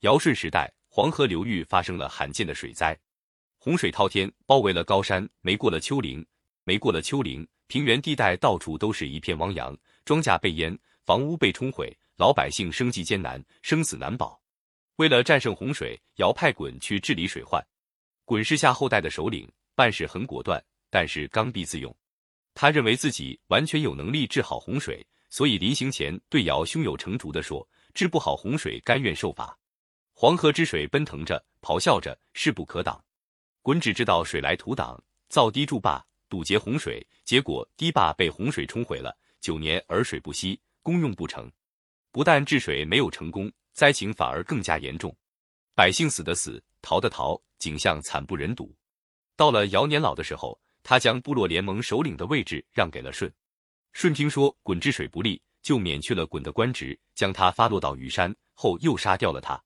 尧舜时代，黄河流域发生了罕见的水灾，洪水滔天，包围了高山，没过了丘陵，没过了丘陵，平原地带到处都是一片汪洋，庄稼被淹，房屋被冲毁，老百姓生计艰难，生死难保。为了战胜洪水，尧派鲧去治理水患。鲧是夏后代的首领，办事很果断，但是刚愎自用。他认为自己完全有能力治好洪水，所以临行前对尧胸有成竹地说：“治不好洪水，甘愿受罚。”黄河之水奔腾着，咆哮着，势不可挡。鲧只知道水来土挡，造堤筑坝，堵截洪水，结果堤坝被洪水冲毁了，九年而水不息，功用不成。不但治水没有成功，灾情反而更加严重，百姓死的死，逃的逃，景象惨不忍睹。到了尧年老的时候，他将部落联盟首领的位置让给了舜。舜听说鲧治水不利，就免去了鲧的官职，将他发落到虞山，后又杀掉了他。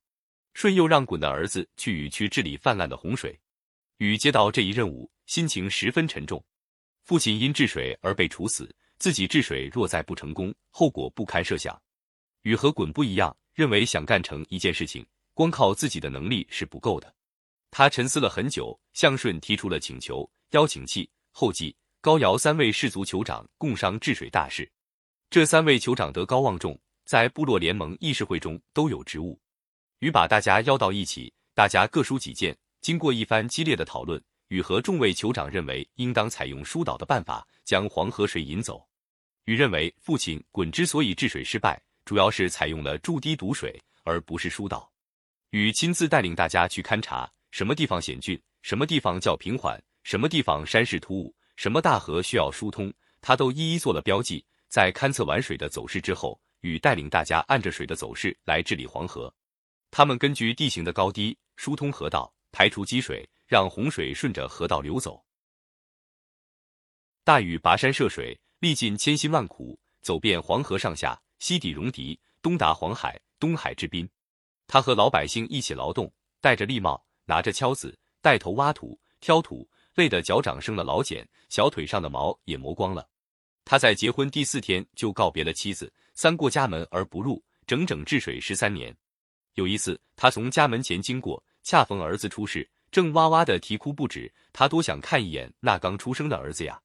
舜又让鲧的儿子去禹去治理泛滥的洪水。禹接到这一任务，心情十分沉重。父亲因治水而被处死，自己治水若再不成功，后果不堪设想。禹和鲧不一样，认为想干成一件事情，光靠自己的能力是不够的。他沉思了很久，向舜提出了请求，邀请契、后稷、高尧三位氏族酋长共商治水大事。这三位酋长德高望重，在部落联盟议事会中都有职务。禹把大家邀到一起，大家各抒己见。经过一番激烈的讨论，禹和众位酋长认为应当采用疏导的办法，将黄河水引走。禹认为父亲鲧之所以治水失败，主要是采用了筑堤堵水，而不是疏导。禹亲自带领大家去勘察，什么地方险峻，什么地方较平缓，什么地方山势突兀，什么大河需要疏通，他都一一做了标记。在勘测完水的走势之后，禹带领大家按着水的走势来治理黄河。他们根据地形的高低疏通河道，排除积水，让洪水顺着河道流走。大禹跋山涉水，历尽千辛万苦，走遍黄河上下，西抵戎狄，东达黄海，东海之滨。他和老百姓一起劳动，戴着笠帽，拿着锹子，带头挖土、挑土，累得脚掌生了老茧，小腿上的毛也磨光了。他在结婚第四天就告别了妻子，三过家门而不入，整整治水十三年。有一次，他从家门前经过，恰逢儿子出事，正哇哇的啼哭不止。他多想看一眼那刚出生的儿子呀！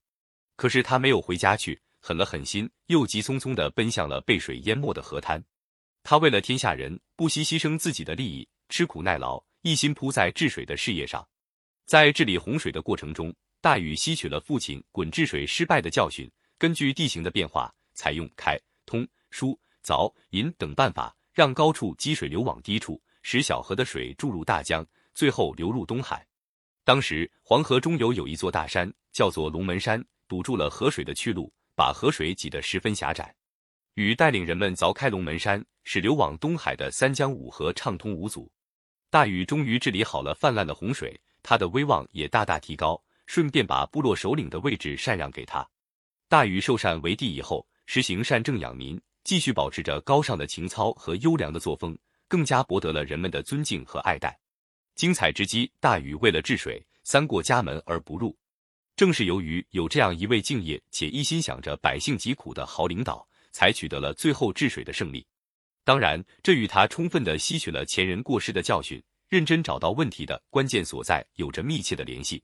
可是他没有回家去，狠了狠心，又急匆匆的奔向了被水淹没的河滩。他为了天下人，不惜牺牲自己的利益，吃苦耐劳，一心扑在治水的事业上。在治理洪水的过程中，大禹吸取了父亲鲧治水失败的教训，根据地形的变化，采用开、通、疏、凿、引等办法。让高处积水流往低处，使小河的水注入大江，最后流入东海。当时黄河中游有一座大山，叫做龙门山，堵住了河水的去路，把河水挤得十分狭窄。禹带领人们凿开龙门山，使流往东海的三江五河畅通无阻。大禹终于治理好了泛滥的洪水，他的威望也大大提高，顺便把部落首领的位置禅让给他。大禹受禅为帝以后，实行善政养民。继续保持着高尚的情操和优良的作风，更加博得了人们的尊敬和爱戴。精彩之机，大禹为了治水，三过家门而不入。正是由于有这样一位敬业且一心想着百姓疾苦的好领导，才取得了最后治水的胜利。当然，这与他充分的吸取了前人过失的教训，认真找到问题的关键所在有着密切的联系。